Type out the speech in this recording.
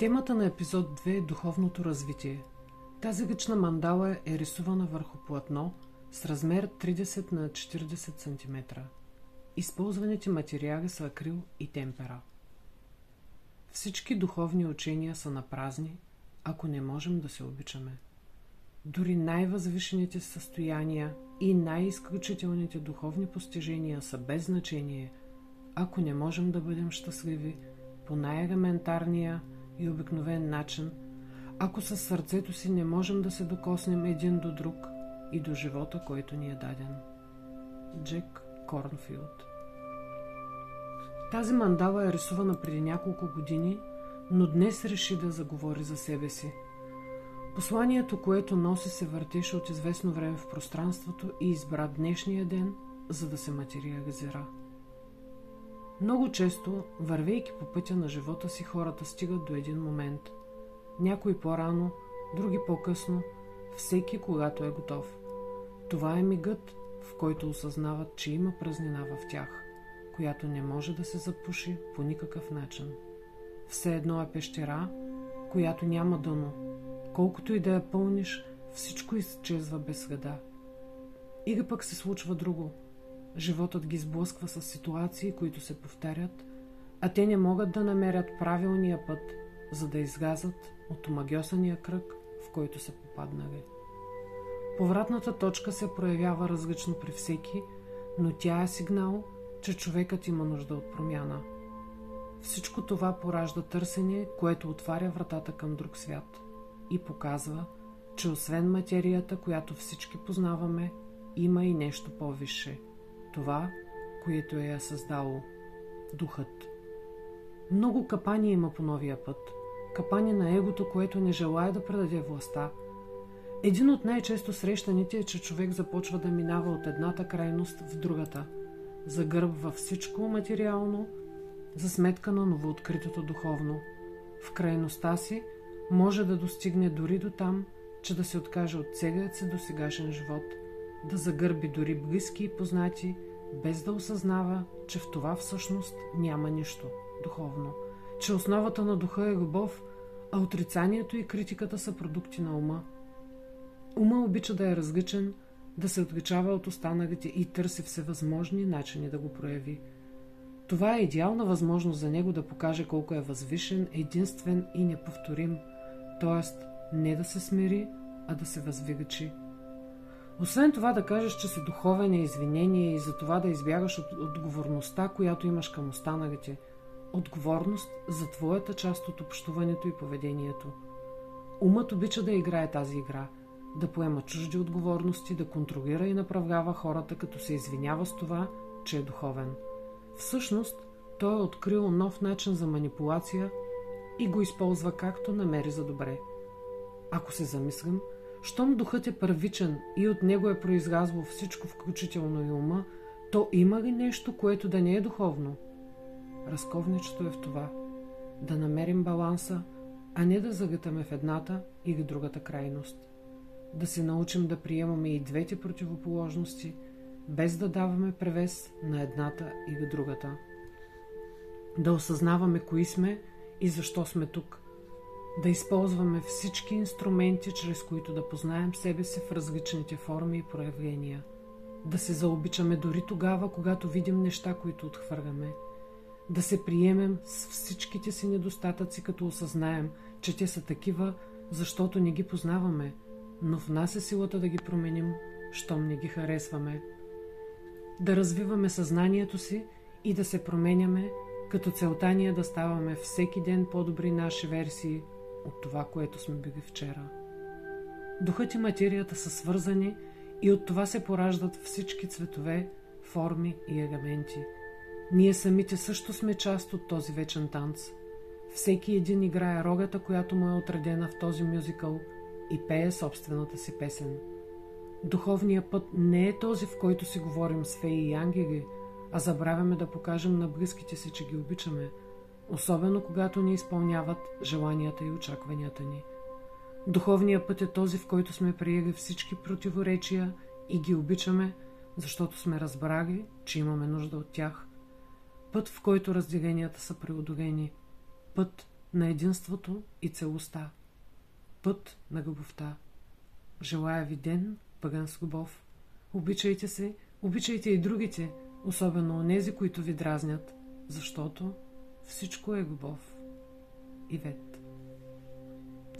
Темата на епизод 2 е духовното развитие. Тази ръчна мандала е рисувана върху платно с размер 30 на 40 см. Използваните материали са акрил и темпера. Всички духовни учения са на празни, ако не можем да се обичаме. Дори най-възвишените състояния и най-изключителните духовни постижения са без значение, ако не можем да бъдем щастливи по най-елементарния и обикновен начин, ако със сърцето си не можем да се докоснем един до друг и до живота, който ни е даден. Джек Корнфилд Тази мандала е рисувана преди няколко години, но днес реши да заговори за себе си. Посланието, което носи, се въртеше от известно време в пространството и избра днешния ден, за да се материализира. Много често, вървейки по пътя на живота си, хората стигат до един момент. Някои по-рано, други по-късно, всеки когато е готов. Това е мигът, в който осъзнават, че има празнина в тях, която не може да се запуши по никакъв начин. Все едно е пещера, която няма дъно. Колкото и да я пълниш, всичко изчезва без следа. Или пък се случва друго – Животът ги сблъсква с ситуации, които се повтарят, а те не могат да намерят правилния път, за да излязат от омагьосания кръг, в който са попаднали. Повратната точка се проявява различно при всеки, но тя е сигнал, че човекът има нужда от промяна. Всичко това поражда търсене, което отваря вратата към друг свят и показва, че освен материята, която всички познаваме, има и нещо по-висше – това, което е създало духът. Много капани има по новия път. Капани на егото, което не желая да предаде властта. Един от най-често срещаните е, че човек започва да минава от едната крайност в другата. Загърбва всичко материално, за сметка на новооткритото духовно. В крайността си може да достигне дори до там, че да се откаже от целият си досегашен живот – да загърби дори близки и познати, без да осъзнава, че в това всъщност няма нищо духовно, че основата на духа е любов, а отрицанието и критиката са продукти на ума. Ума обича да е различен, да се отличава от останалите и търси всевъзможни начини да го прояви. Това е идеална възможност за него да покаже колко е възвишен, единствен и неповторим, т.е. не да се смири, а да се възвигачи. Освен това да кажеш, че си духовен е извинение и за това да избягаш от отговорността, която имаш към останалите. Отговорност за твоята част от общуването и поведението. Умът обича да играе тази игра, да поема чужди отговорности, да контролира и направлява хората, като се извинява с това, че е духовен. Всъщност, той е открил нов начин за манипулация и го използва както намери за добре. Ако се замислим, щом духът е първичен и от него е произлязло всичко, включително и ума, то има ли нещо, което да не е духовно? Разковничето е в това да намерим баланса, а не да загътаме в едната или другата крайност. Да се научим да приемаме и двете противоположности, без да даваме превес на едната или другата. Да осъзнаваме кои сме и защо сме тук – да използваме всички инструменти, чрез които да познаем себе си в различните форми и проявления. Да се заобичаме дори тогава, когато видим неща, които отхвърляме. Да се приемем с всичките си недостатъци, като осъзнаем, че те са такива, защото не ги познаваме, но в нас е силата да ги променим, щом не ги харесваме. Да развиваме съзнанието си и да се променяме, като целта ни е да ставаме всеки ден по-добри наши версии – от това, което сме били вчера. Духът и материята са свързани и от това се пораждат всички цветове, форми и елементи. Ние самите също сме част от този вечен танц. Всеки един играе рогата, която му е отредена в този мюзикъл и пее собствената си песен. Духовният път не е този, в който си говорим с феи и ангели, а забравяме да покажем на близките си, че ги обичаме – особено когато ни изпълняват желанията и очакванията ни. Духовният път е този, в който сме приели всички противоречия и ги обичаме, защото сме разбрали, че имаме нужда от тях. Път, в който разделенията са преодолени. Път, на единството и целостта. Път на любовта. Желая ви ден, пъган с любов. Обичайте се, обичайте и другите, особено онези, които ви дразнят, защото всичко е любов. Ивет